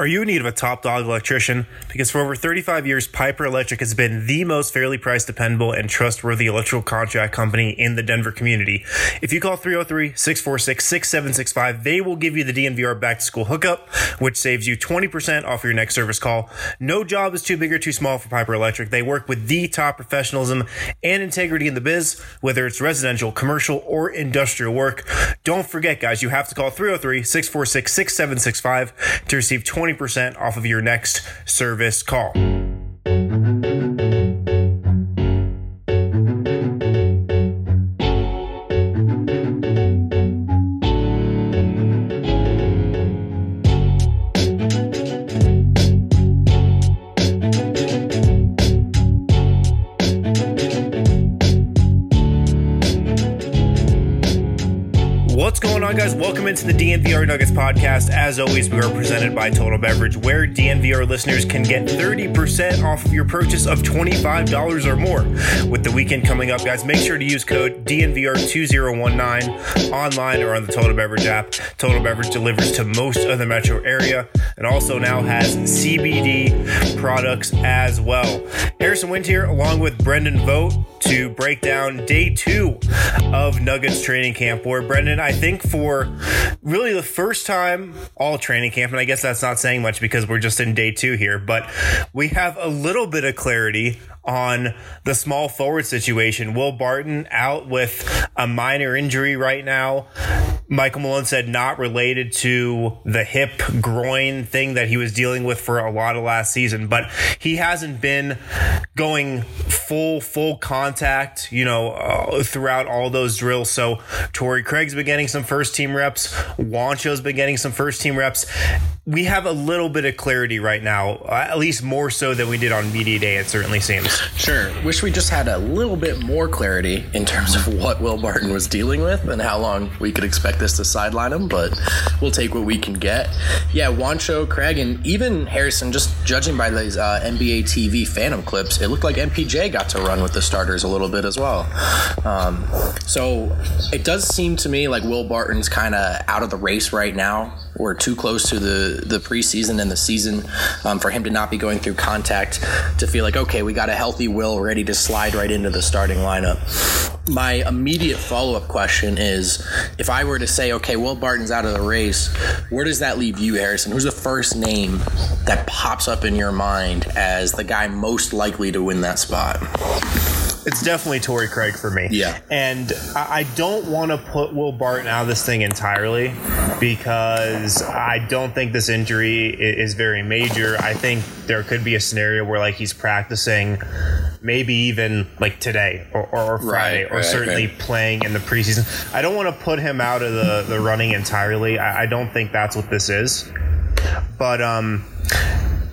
Are you in need of a top dog electrician? Because for over 35 years, Piper Electric has been the most fairly priced, dependable, and trustworthy electrical contract company in the Denver community. If you call 303 646 6765, they will give you the DNVR back to school hookup, which saves you 20% off your next service call. No job is too big or too small for Piper Electric. They work with the top professionalism and integrity in the biz, whether it's residential, commercial, or industrial work. Don't forget, guys, you have to call 303 646 6765 to receive 20 20% off of your next service call. The DNVR Nuggets podcast. As always, we are presented by Total Beverage, where DNVR listeners can get 30% off of your purchase of $25 or more. With the weekend coming up, guys, make sure to use code DNVR2019 online or on the Total Beverage app. Total Beverage delivers to most of the metro area and also now has CBD products as well. Harrison Wind here, along with Brendan Vogt, to break down day two of Nuggets training camp, where Brendan, I think for really the first time all training camp. And I guess that's not saying much because we're just in day two here, but we have a little bit of clarity on the small forward situation. Will Barton out with a minor injury right now. Michael Malone said not related to the hip groin thing that he was dealing with for a lot of last season, but he hasn't been going full, full contact, you know, uh, throughout all those drills. So Torrey Craig's been getting some first team reps. Juancho's been getting some first team reps. We have a little bit of clarity right now, at least more so than we did on media day. It certainly seems. Sure. Wish we just had a little bit more clarity in terms of what Will Barton was dealing with and how long we could expect this to sideline him, but we'll take what we can get. Yeah, Juancho, Craig, and even Harrison, just judging by these uh, NBA TV Phantom clips, it looked like MPJ got to run with the starters a little bit as well. Um, so it does seem to me like Will Barton's kind of out of the race right now. We're too close to the, the preseason and the season um, for him to not be going through contact to feel like, okay, we got a healthy Will ready to slide right into the starting lineup my immediate follow up question is if I were to say, okay, Will Barton's out of the race, where does that leave you, Harrison? Who's the first name that pops up in your mind as the guy most likely to win that spot? It's definitely Torrey Craig for me. Yeah. And I don't want to put Will Barton out of this thing entirely because I don't think this injury is very major. I think there could be a scenario where like he's practicing maybe even like today or, or Friday right, or right, certainly right. playing in the preseason. I don't want to put him out of the, the running entirely. I, I don't think that's what this is. But um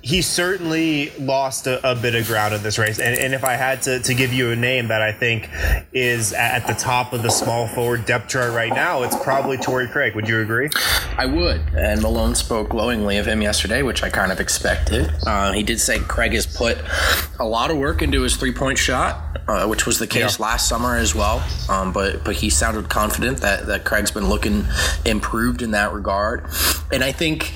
he certainly lost a, a, bit of ground in this race. And, and if I had to, to give you a name that I think is at the top of the small forward depth chart right now, it's probably Torrey Craig. Would you agree? I would. And Malone spoke glowingly of him yesterday, which I kind of expected. Uh, he did say Craig has put a lot of work into his three point shot. Uh, which was the case yeah. last summer as well. Um, but but he sounded confident that, that Craig's been looking improved in that regard. And I think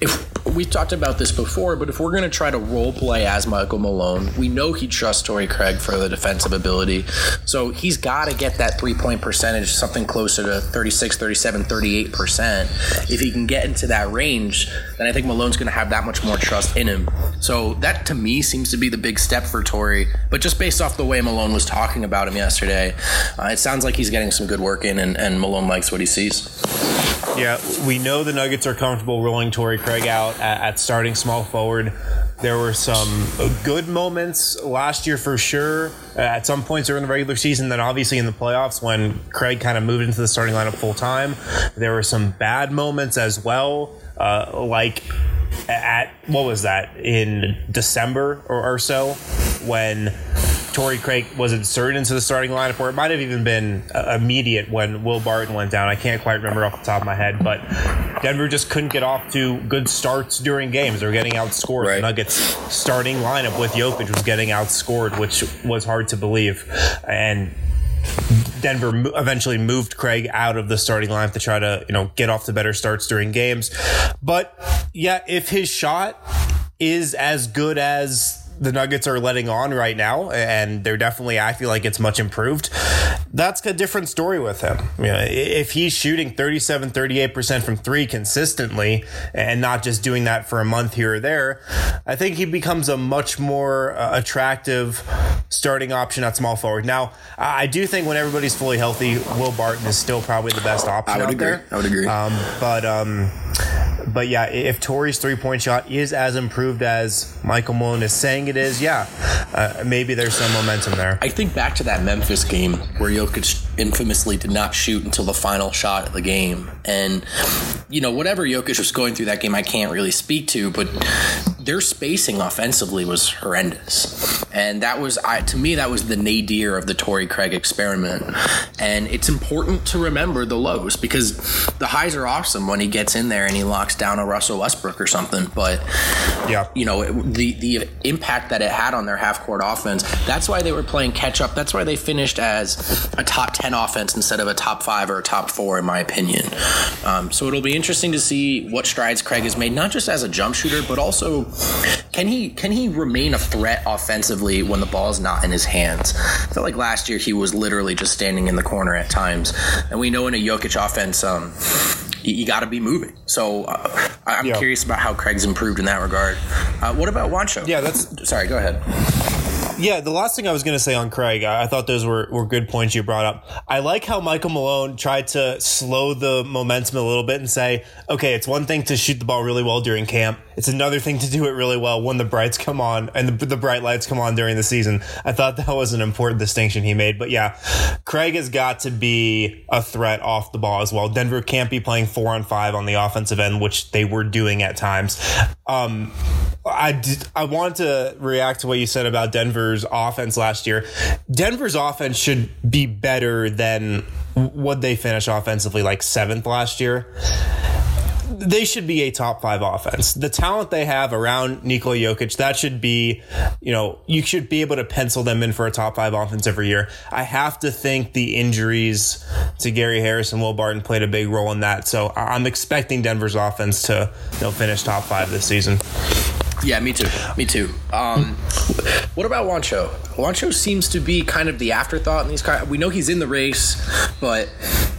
if we've talked about this before, but if we're going to try to role play as Michael Malone, we know he trusts Torrey Craig for the defensive ability. So he's got to get that three point percentage, something closer to 36, 37, 38%. If he can get into that range, then I think Malone's going to have that much more trust in him. So that to me seems to be the big step for Torrey. But just based off the way Malone was talking about him yesterday, uh, it sounds like he's getting some good work in, and, and Malone likes what he sees. Yeah, we know the Nuggets are comfortable rolling Torrey Craig out at, at starting small forward. There were some good moments last year for sure. Uh, at some points during the regular season, then obviously in the playoffs when Craig kind of moved into the starting lineup full time. There were some bad moments as well, uh, like at what was that in December or, or so when Torrey Craig was inserted into the starting lineup, or it might have even been uh, immediate when Will Barton went down. I can't quite remember off the top of my head, but Denver just couldn't get off to good starts during games. They were getting outscored. Right. The Nuggets starting lineup with Jokic was getting outscored, which was hard to believe. And Denver eventually moved Craig out of the starting lineup to try to, you know, get off to better starts during games. But yeah, if his shot is as good as the Nuggets are letting on right now, and they're definitely acting like it's much improved. That's a different story with him. You know, if he's shooting 37, 38% from three consistently and not just doing that for a month here or there, I think he becomes a much more uh, attractive starting option at small forward. Now, I do think when everybody's fully healthy, Will Barton is still probably the best option I would agree. there. I would agree. Um, but, um, but yeah, if Torrey's three point shot is as improved as Michael Malone is saying it is, yeah, uh, maybe there's some momentum there. I think back to that Memphis game where Jokic infamously did not shoot until the final shot of the game. And, you know, whatever Jokic was going through that game, I can't really speak to, but their spacing offensively was horrendous. And that was, I, to me, that was the nadir of the Torrey Craig experiment. And it's important to remember the lows because the highs are awesome when he gets in there and he locks down a Russell Westbrook or something. But, yeah, you know, the, the impact that it had on their half court offense, that's why they were playing catch up. That's why they finished as a top 10 offense instead of a top five or a top four, in my opinion. Um, so it'll be interesting to see what strides Craig has made, not just as a jump shooter, but also can he can he remain a threat offensively when the ball is not in his hands? I felt like last year he was literally just standing in the corner at times, and we know in a Jokic offense, um, you, you got to be moving. So uh, I'm yeah. curious about how Craig's improved in that regard. Uh, what about Juancho? Yeah, that's sorry. Go ahead. Yeah, the last thing I was going to say on Craig, I, I, thought those were, were good points you brought up. I like how Michael Malone tried to slow the momentum a little bit and say, okay, it's one thing to shoot the ball really well during camp. It's another thing to do it really well when the brights come on and the, the bright lights come on during the season. I thought that was an important distinction he made. But yeah, Craig has got to be a threat off the ball as well. Denver can't be playing four on five on the offensive end, which they were doing at times. Um, I did, I want to react to what you said about Denver's offense last year. Denver's offense should be better than what they finished offensively, like seventh last year. They should be a top five offense. The talent they have around Nikola Jokic, that should be, you know, you should be able to pencil them in for a top five offense every year. I have to think the injuries to Gary Harris and Will Barton played a big role in that. So I'm expecting Denver's offense to you know, finish top five this season. Yeah, me too. Me too. Um, what about Juancho? Juancho seems to be kind of the afterthought in these. We know he's in the race, but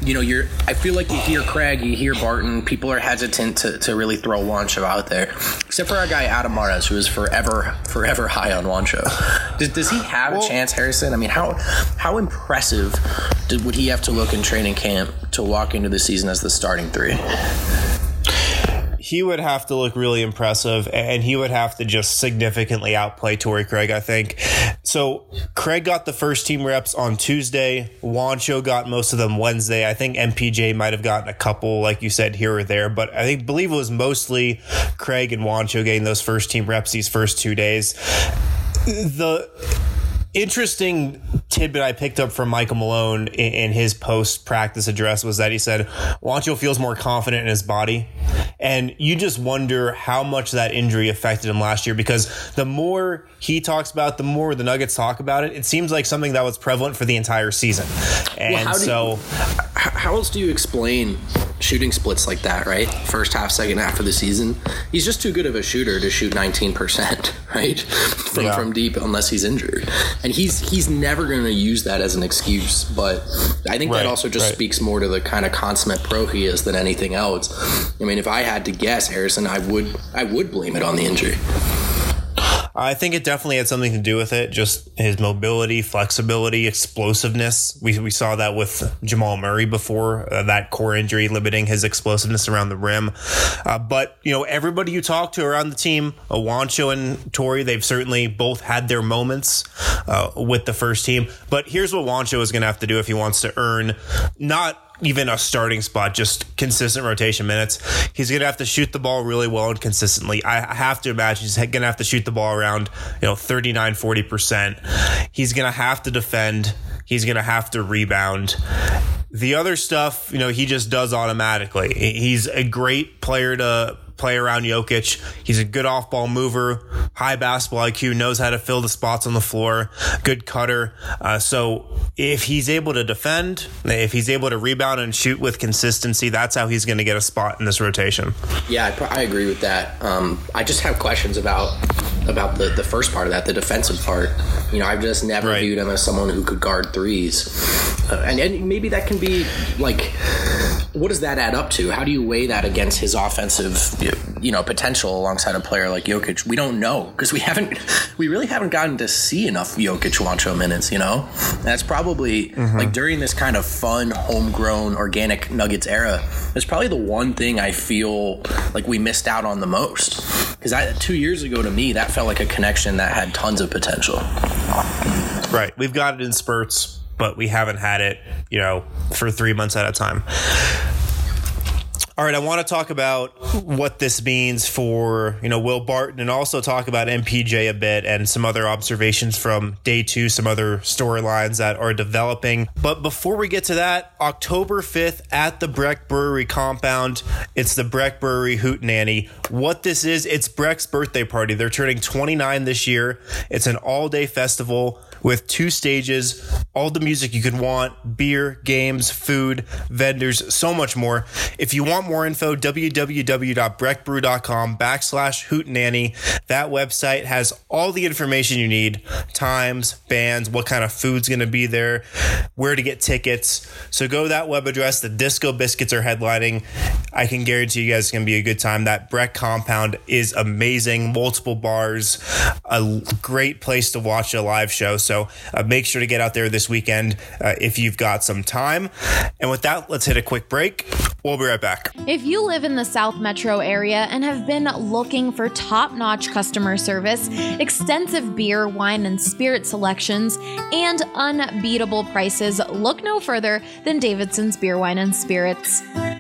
you know, you're. I feel like you hear Craig, you hear Barton. People are hesitant to, to really throw Juancho out there, except for our guy Adam Mares, who is forever, forever high on Juancho. Does, does he have well, a chance, Harrison? I mean, how how impressive did, would he have to look in training camp to walk into the season as the starting three? He would have to look really impressive and he would have to just significantly outplay Torrey Craig, I think. So Craig got the first team reps on Tuesday. Juancho got most of them Wednesday. I think MPJ might have gotten a couple, like you said, here or there, but I think believe it was mostly Craig and Juancho getting those first team reps these first two days. The interesting tidbit I picked up from Michael Malone in, in his post practice address was that he said Juancho feels more confident in his body. And you just wonder how much that injury affected him last year because the more he talks about, the more the Nuggets talk about it. It seems like something that was prevalent for the entire season. And well, how so. You, how else do you explain shooting splits like that, right? First half, second half of the season. He's just too good of a shooter to shoot 19%, right? From yeah. from deep unless he's injured. And he's he's never going to use that as an excuse, but I think right, that also just right. speaks more to the kind of consummate pro he is than anything else. I mean, if I had to guess Harrison, I would I would blame it on the injury. I think it definitely had something to do with it. Just his mobility, flexibility, explosiveness. We, we saw that with Jamal Murray before uh, that core injury limiting his explosiveness around the rim. Uh, but, you know, everybody you talk to around the team, Juancho and Torrey, they've certainly both had their moments uh, with the first team. But here's what Juancho is going to have to do if he wants to earn not even a starting spot, just consistent rotation minutes. He's going to have to shoot the ball really well and consistently. I have to imagine he's going to have to shoot the ball around, you know, 39, 40%. He's going to have to defend. He's going to have to rebound. The other stuff, you know, he just does automatically. He's a great player to play around Jokic. He's a good off ball mover, high basketball IQ, knows how to fill the spots on the floor, good cutter. Uh, so if he's able to defend, if he's able to rebound and shoot with consistency, that's how he's going to get a spot in this rotation. Yeah, I, I agree with that. Um, I just have questions about about the, the first part of that, the defensive part. You know, I've just never right. viewed him as someone who could guard threes. Uh, and, and maybe that can be like, what does that add up to? How do you weigh that against his offensive, you know, potential alongside a player like Jokic? We don't know because we haven't, we really haven't gotten to see enough Jokic Juancho minutes, you know? And that's probably mm-hmm. like during this kind of fun, homegrown, organic Nuggets era, that's probably the one thing I feel like we missed out on the most. Because two years ago to me, that felt like a connection that had tons of potential. Right. We've got it in spurts, but we haven't had it, you know, for three months at a time. All right, I want to talk about what this means for you know Will Barton, and also talk about MPJ a bit and some other observations from day two, some other storylines that are developing. But before we get to that, October fifth at the Breck Brewery compound, it's the Breck Brewery Hootenanny. What this is, it's Breck's birthday party. They're turning 29 this year. It's an all day festival with two stages, all the music you could want, beer, games, food, vendors, so much more. If you want more info, www.breckbrew.com backslash hootenanny. That website has all the information you need, times, bands, what kind of food's going to be there, where to get tickets. So go to that web address. The Disco Biscuits are headlining. I can guarantee you guys it's going to be a good time. That Breck compound is amazing. Multiple bars, a great place to watch a live show. So uh, make sure to get out there this weekend uh, if you've got some time. And with that, let's hit a quick break. We'll be right back. If you live in the South Metro area and have been looking for top notch customer service, extensive beer, wine, and spirit selections, and unbeatable prices, look no further than Davidson's Beer, Wine, and Spirits.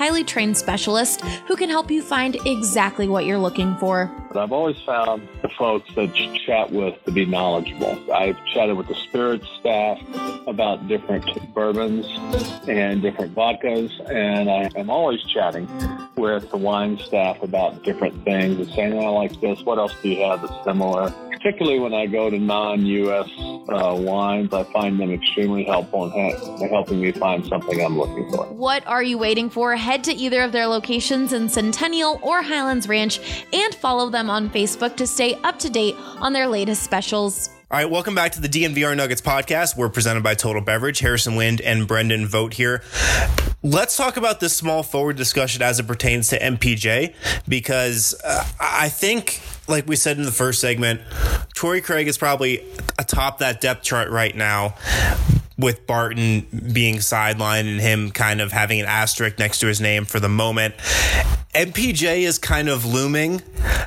highly trained specialist who can help you find exactly what you're looking for. I've always found the folks that you chat with to be knowledgeable. I've chatted with the spirits staff about different bourbons and different vodkas, and I am always chatting with the wine staff about different things and saying, I like this. What else do you have that's similar? Particularly when I go to non-U.S. Uh, wines, I find them extremely helpful in ha- helping me find something I'm looking for. What are you waiting for? Head to either of their locations in Centennial or Highlands Ranch and follow them on Facebook to stay up to date on their latest specials. All right, welcome back to the DNVR Nuggets podcast. We're presented by Total Beverage, Harrison Wind, and Brendan Vogt here. Let's talk about this small forward discussion as it pertains to MPJ because uh, I think like we said in the first segment, Torrey Craig is probably atop that depth chart right now with Barton being sidelined and him kind of having an asterisk next to his name for the moment. MPJ is kind of looming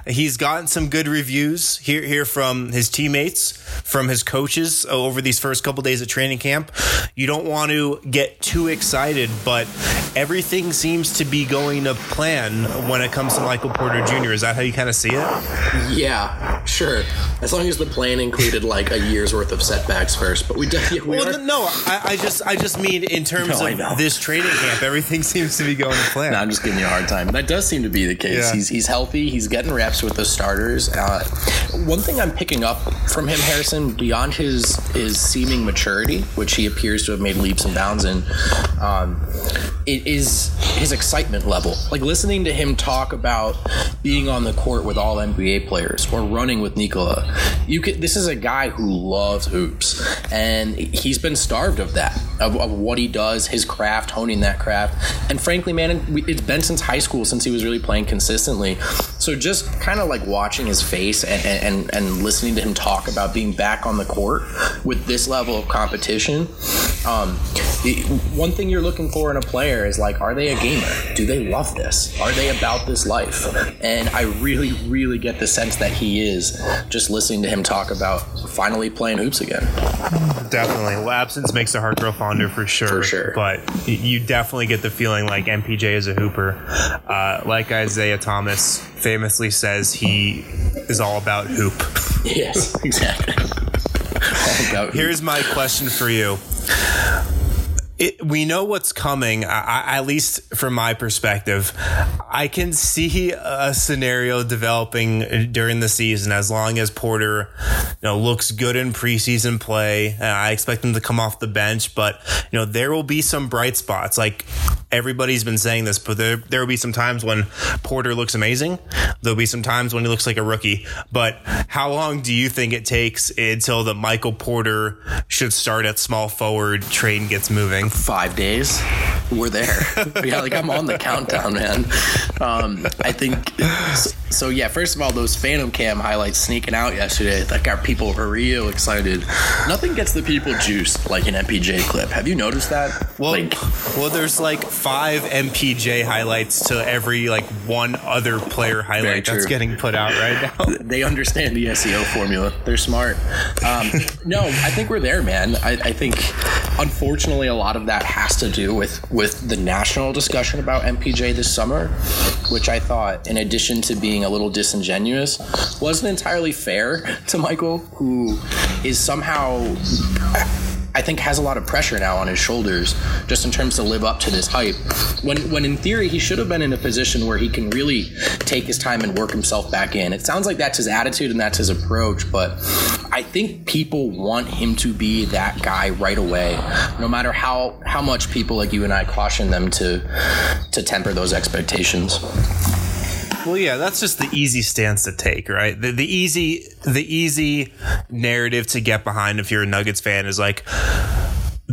he's gotten some good reviews here here from his teammates, from his coaches over these first couple days of training camp. You don't want to get too excited, but everything seems to be going to plan when it comes to Michael Porter Jr. Is that how you kind of see it? Yeah, sure. As long as the plan included like a year's worth of setbacks first, but we definitely we well, are- no, I, I just I just mean in terms No, of this training camp, everything seems to be going to plan. No, I'm just giving you a hard time. That does seem to be the case. Yeah. He's he's healthy. He's getting reps with the starters. Uh, one thing I'm picking up from him, Harrison, beyond his his seeming maturity, which he appears to have made leaps and bounds in, um, it is his excitement level. Like listening to him talk about being on the court with all NBA players or running with Nikola. You could. This is a guy who loves hoops, and he's been starved of that, of, of what he does, his craft, honing that craft. And frankly, man, it's been since high school since he was really playing consistently. So just kind of like watching his face and, and, and listening to him talk about being back on the court with this level of competition. Um, the, one thing you're looking for in a player is like, are they a gamer? Do they love this? Are they about this life? And I really, really get the sense that he is just listening to him talk about finally playing hoops again. Definitely. Well, absence makes the heart grow fonder for sure. For sure. But you definitely get the feeling like MPJ is a hooper. Uh, like Isaiah Thomas famously says, he is all about hoop. Yes, exactly. About Here's my question for you. It, we know what's coming, I, at least from my perspective. I can see a scenario developing during the season as long as Porter you know, looks good in preseason play. Uh, I expect him to come off the bench, but you know there will be some bright spots. Like everybody's been saying this, but there there will be some times when Porter looks amazing. There'll be some times when he looks like a rookie. But how long do you think it takes until the Michael Porter should start at small forward train gets moving? five days. We're there. yeah, like I'm on the countdown, man. Um, I think so. Yeah, first of all, those Phantom Cam highlights sneaking out yesterday that got people real excited. Nothing gets the people juiced like an MPJ clip. Have you noticed that? Well, like, well, there's like five MPJ highlights to every like one other player highlight that's getting put out right now. they understand the SEO formula. They're smart. Um, no, I think we're there, man. I, I think, unfortunately, a lot of that has to do with with the national discussion about MPJ this summer, which I thought, in addition to being a little disingenuous, wasn't entirely fair to Michael, who is somehow. I think has a lot of pressure now on his shoulders, just in terms to live up to this hype. When, when in theory he should have been in a position where he can really take his time and work himself back in. It sounds like that's his attitude and that's his approach, but I think people want him to be that guy right away, no matter how how much people like you and I caution them to to temper those expectations. Well, yeah, that's just the easy stance to take, right? The, the easy, the easy narrative to get behind if you're a Nuggets fan is like,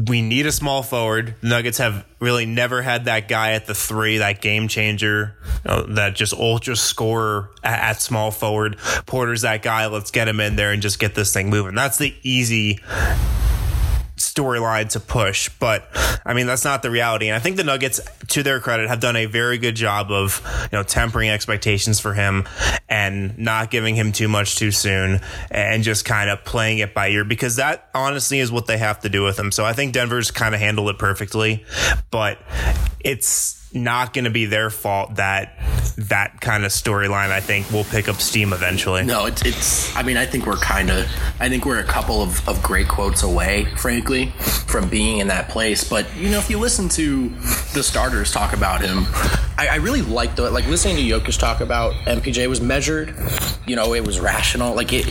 we need a small forward. Nuggets have really never had that guy at the three, that game changer, you know, that just ultra scorer at, at small forward. Porter's that guy. Let's get him in there and just get this thing moving. That's the easy storyline to push. But I mean, that's not the reality. And I think the Nuggets, to their credit, have done a very good job of, you know, tempering expectations for him and not giving him too much too soon and just kind of playing it by ear because that honestly is what they have to do with him. So I think Denver's kind of handled it perfectly, but it's not going to be their fault that that kind of storyline I think will pick up steam eventually. No, it's it's. I mean, I think we're kind of. I think we're a couple of, of great quotes away, frankly, from being in that place. But you know, if you listen to the starters talk about him, I, I really like the like listening to Jokic talk about MPJ was measured. You know, it was rational. Like it.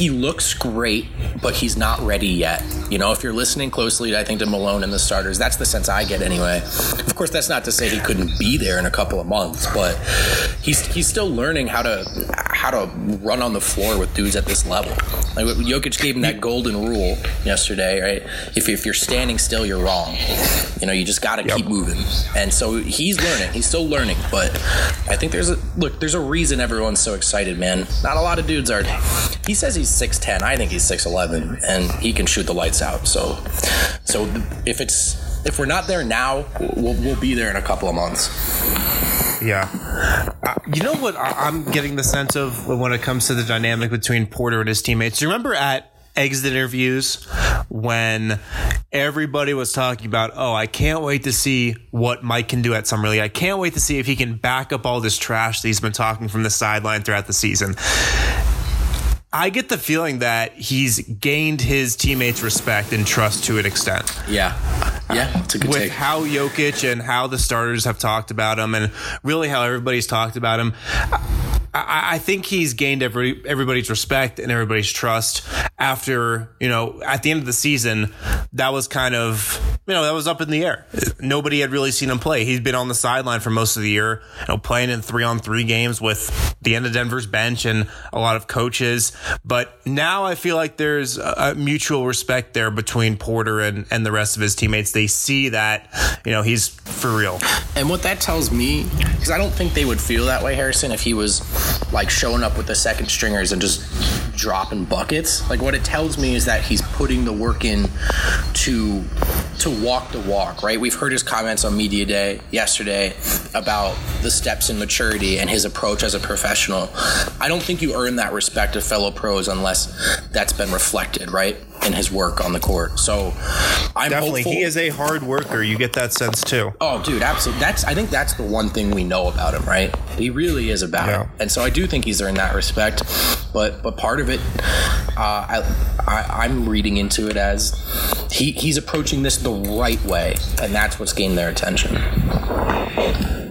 He looks great, but he's not ready yet. You know, if you're listening closely, I think to Malone and the starters, that's the sense I get anyway. Of course, that's not to say he couldn't be there in a couple of months, but he's he's still learning how to how to run on the floor with dudes at this level. Like Jokic gave him that golden rule yesterday, right? If, if you're standing still, you're wrong. You know, you just got to keep moving. And so he's learning. He's still learning, but I think there's a look. There's a reason everyone's so excited, man. Not a lot of dudes are. He says he's six ten. I think he's six eleven, and he can shoot the lights out. So, so if it's if we're not there now, we'll, we'll be there in a couple of months. Yeah. Uh, you know what I- I'm getting the sense of when it comes to the dynamic between Porter and his teammates? You remember at exit interviews when everybody was talking about, oh, I can't wait to see what Mike can do at Summer League. I can't wait to see if he can back up all this trash that he's been talking from the sideline throughout the season. I get the feeling that he's gained his teammates' respect and trust to an extent Yeah. Yeah, it's a good with take. how Jokic and how the starters have talked about him, and really how everybody's talked about him. I, I think he's gained every everybody's respect and everybody's trust after you know at the end of the season that was kind of you know that was up in the air. Nobody had really seen him play. He's been on the sideline for most of the year, you know, playing in three on three games with the end of Denver's bench and a lot of coaches. But now I feel like there's a, mutual respect there between Porter and and the rest of his teammates. They see that you know he's for real. And what that tells me, because I don't think they would feel that way, Harrison, if he was like showing up with the second stringers and just dropping buckets. Like what it tells me is that he's putting the work in to to walk the walk, right? We've heard his comments on media day yesterday about the steps in maturity and his approach as a professional. I don't think you earn that respect of fellow pros unless that's been reflected, right? In his work on the court. So I'm Definitely, hopeful. he is a hard worker. You get that sense too. Oh, dude, absolutely. That's I think that's the one thing we know about him, right? He really is about Yeah. it, and so I do think he's earned that respect. But but part of it, uh, I, I I'm reading into it as he he's approaching this the right way, and that's what's gained their attention.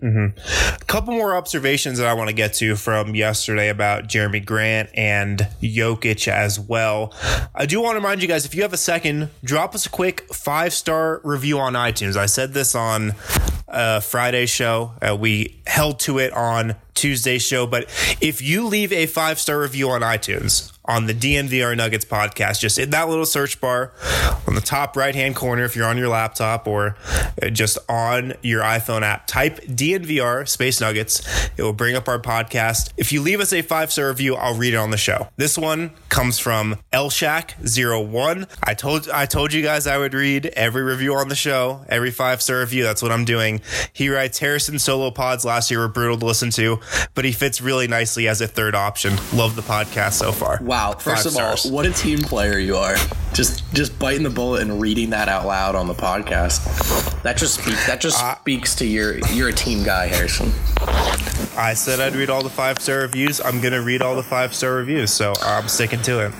A couple more observations that I want to get to from yesterday about Jerami Grant and Jokic as well. I do want to remind you guys if you have a second, drop us a quick five star review on iTunes. I said this on uh, Friday show. Uh, we held to it on Tuesday's show, but if you leave a five star review on iTunes, on the DNVR Nuggets podcast. Just in that little search bar on the top right hand corner, if you're on your laptop or uh, just on your iPhone app, type DNVR Space Nuggets. It will bring up our podcast. If you leave us a five star review, I'll read it on the show. This one comes from Elshack01. I told I told you guys I would read every review on the show, every five star review. That's what I'm doing. He writes Harrison solo pods last year were brutal to listen to, but he fits really nicely as a third option. Love the podcast so far. Wow! First Five of stars. all, what a team player you are! Just just biting the bullet and reading that out loud on the podcast. That just speaks. That just Uh, speaks to your you're a team guy, Harrison. I said I'd read all the five star reviews. I'm gonna read all the five star reviews, so I'm sticking to it.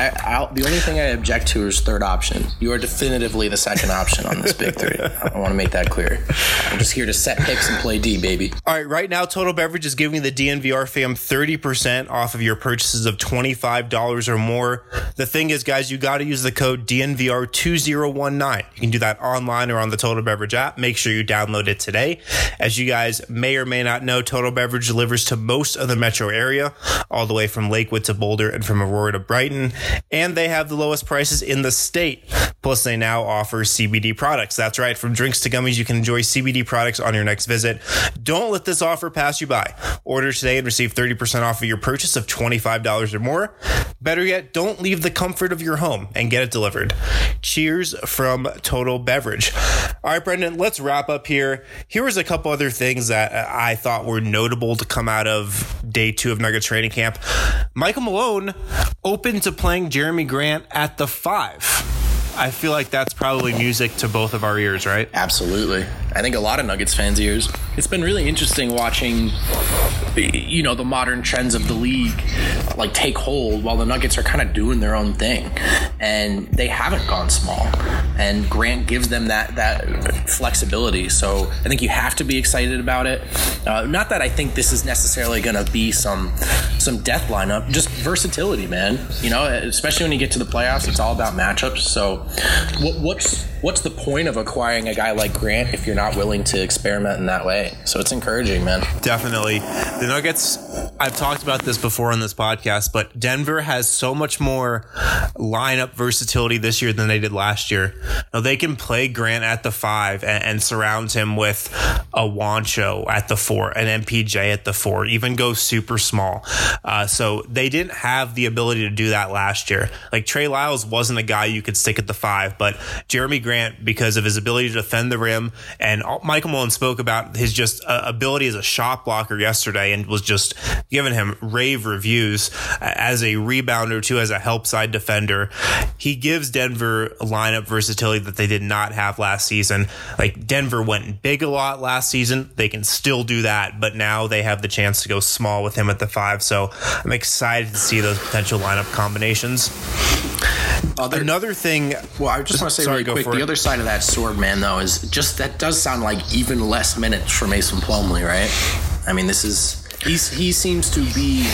I, I the only thing I object to is third option. You are definitively the second option on this big three. I want to make that clear. I'm just here to set picks and play D, baby. All right, right now, Total Beverage is giving the DNVR fam 30% off of your purchases of $25 or more. The thing is, guys, you got to use the code DNVR2019. You can do that online or on the Total Beverage app. Make sure you download it today. As you guys may or may not know, Total Beverage delivers to most of the metro area, all the way from Lakewood to Boulder and from Aurora to Brighton. And they have the lowest prices in the state. Plus, they now offer CBD products. That's right. From drinks to gummies, you can enjoy CBD products on your next visit. Don't let this offer pass you by. Order today and receive 30% off of your purchase of $25 or more. Better yet, don't leave the comfort of your home and get it delivered. Cheers from Total Beverage. All right, Brendan, let's wrap up here. Here was a couple other things that I thought were notable to come out of day two of Nuggets training camp. Michael Malone open to playing Jerami Grant at the five. I feel like that's probably music to both of our ears, right? Absolutely. I think a lot of Nuggets fans' ears. It's been really interesting watching, you know, the modern trends of the league like take hold while the Nuggets are kind of doing their own thing, and they haven't gone small. And Grant gives them that that flexibility. So I think you have to be excited about it. Uh, not that I think this is necessarily going to be some some death lineup, just versatility, man. You know, especially when you get to the playoffs, it's all about matchups. So, what, what's what's the point of acquiring a guy like Grant if you're not willing to experiment in that way? So it's encouraging, man. Definitely. The Nuggets I've talked about this before on this podcast, but Denver has so much more lineup versatility this year than they did last year. Now they can play Grant at the five and, and surround him with a Juancho at the four, an MPJ at the four, even go super small. Uh, so they didn't have the ability to do that last year. Like Trey Lyles wasn't a guy you could stick at the five, but Jerami Grant, because of his ability to defend the rim, and Michael Malone spoke about his just uh, ability as a shot blocker yesterday and was just giving him rave reviews as a rebounder too, as a help side defender. He gives Denver lineup versatility that they did not have last season. Like Denver went big a lot last season. They can still do that, but now they have the chance to go small with him at the five. So I'm excited to see those potential lineup combinations. Other, Another thing. Well, I just want to say sorry, really quick. The it. other side of that sword, man, though, is just that does sound like even less minutes for Mason Plumlee, right? I mean, this is he's he seems to be,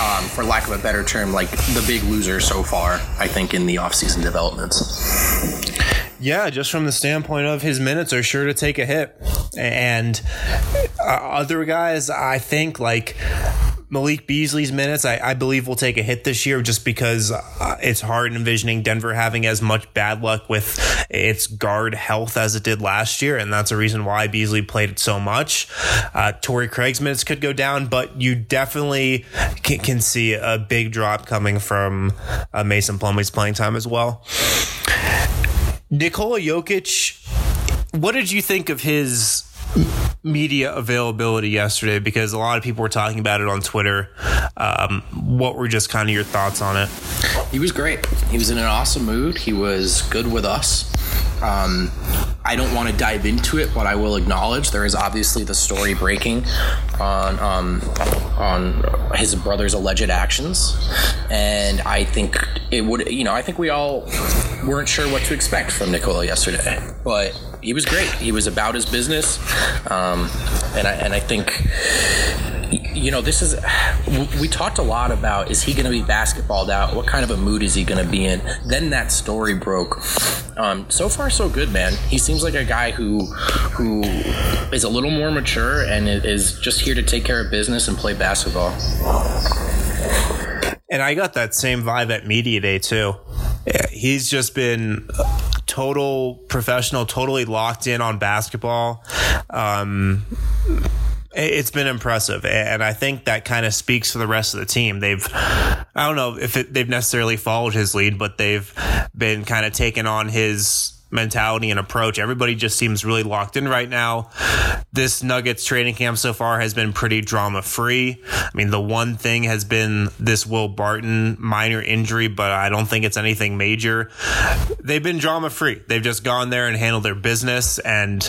um, for lack of a better term, like the big loser so far. I think in the offseason developments. Yeah, just from the standpoint of his minutes are sure to take a hit, and uh, other guys, I think like Malik Beasley's minutes, I, I, believe, will take a hit this year just because uh, it's hard envisioning Denver having as much bad luck with its guard health as it did last year. And that's a reason why Beasley played it so much. Uh, Torrey Craig's minutes could go down, but you definitely can, can see a big drop coming from uh, Mason Plumlee's playing time as well. Nikola Jokic, what did you think of his media availability yesterday because a lot of people were talking about it on Twitter. Um, what were just kind of your thoughts on it? He was great. He was in an awesome mood. He was good with us. Um, I don't want to dive into it, but I will acknowledge there is obviously the story breaking on um, on his brother's alleged actions, and I think it would. You know, I think we all weren't sure what to expect from Nikola yesterday, but he was great. He was about his business, um, and I and I think you know, this is, we talked a lot about is he going to be basketballed out? What kind of a mood is he going to be in? Then that story broke. Um, so far, so good, man. He seems like a guy who who is a little more mature and is just here to take care of business and play basketball. And I got that same vibe at Media Day, too. He's just been total professional, totally locked in on basketball. Um, it's been impressive, and I think that kind of speaks for the rest of the team. They've, I don't know if it, they've necessarily followed his lead, but they've been kind of taken on his mentality and approach. Everybody just seems really locked in right now. This Nuggets training camp so far has been pretty drama free. I mean, the one thing has been this Will Barton minor injury, but I don't think it's anything major. They've been drama free. They've just gone there and handled their business. And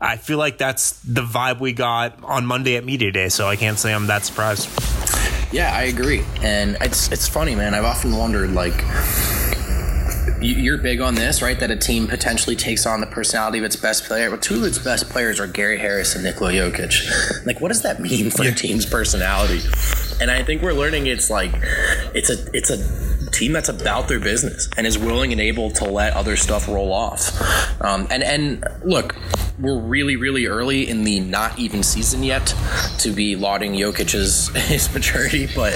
I feel like that's the vibe we got on Monday at Media Day. So I can't say I'm that surprised. Yeah, I agree. And it's, it's funny, man. I've often wondered, like, you're big on this, right? That a team potentially takes on the personality of its best player. Well, two of its best players are Gary Harris and Nikola Jokic. Like, what does that mean for a team's personality? And I think we're learning it's like it's a it's a team that's about their business and is willing and able to let other stuff roll off. Um, and and look, we're really really early in the not even season yet to be lauding Jokic's his maturity, but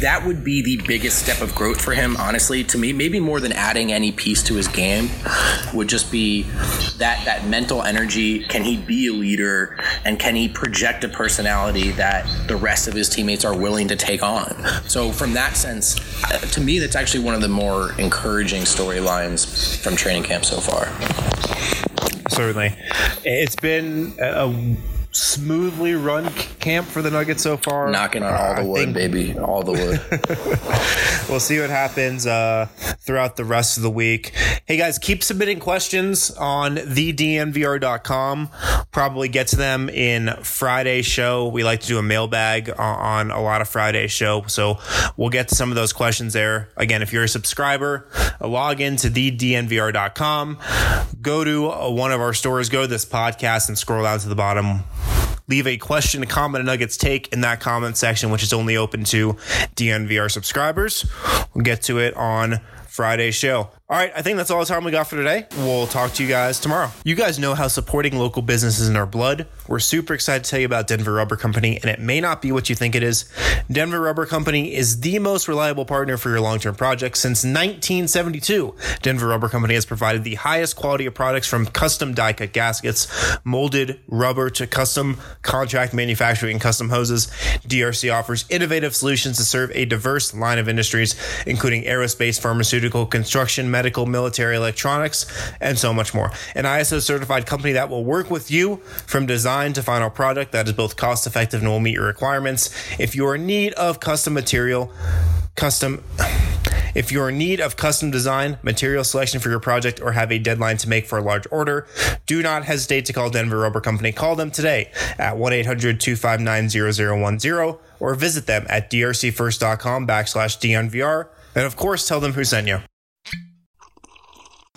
that would be the biggest step of growth for him, honestly, to me. Maybe more than adding any piece to his game, would just be that that mental energy. Can he be a leader, and can he project a personality that the rest of his teammates are willing to take on? So, from that sense, uh, to me, that's actually one of the more encouraging storylines from training camp so far. Certainly, it's been a smoothly run camp for the Nuggets so far. Knocking on all the wood, think, baby, all the wood. we'll see what happens uh, throughout the rest of the week. Hey guys, keep submitting questions on thednvr.com. Probably get to them in Friday show. We like to do a mailbag on a lot of Friday show, so we'll get to some of those questions there. Again, if you're a subscriber, log in to thednvr.com. Go to one of our stores, go to this podcast, and scroll down to the bottom leave a question, a comment, a Nuggets take in that comment section, which is only open to DNVR subscribers. We'll get to it on Friday's show. All right, I think that's all the time we got for today. We'll talk to you guys tomorrow. You guys know how supporting local businesses in our blood. We're super excited to tell you about Denver Rubber Company, and it may not be what you think it is. Denver Rubber Company is the most reliable partner for your long term projects since 1972. Denver Rubber Company has provided the highest quality of products from custom die cut gaskets, molded rubber to custom contract manufacturing and custom hoses. DRC offers innovative solutions to serve a diverse line of industries, including aerospace, pharmaceutical, construction, medical, military, electronics, and so much more. An ISO certified company that will work with you from design to final product that is both cost effective and will meet your requirements. If you're in need of custom material, custom if you're in need of custom design, material selection for your project, or have a deadline to make for a large order, do not hesitate to call Denver Rubber Company. Call them today at 1 800 259 0010 or visit them at drcfirst.com backslash DNVR. And of course, tell them who sent you.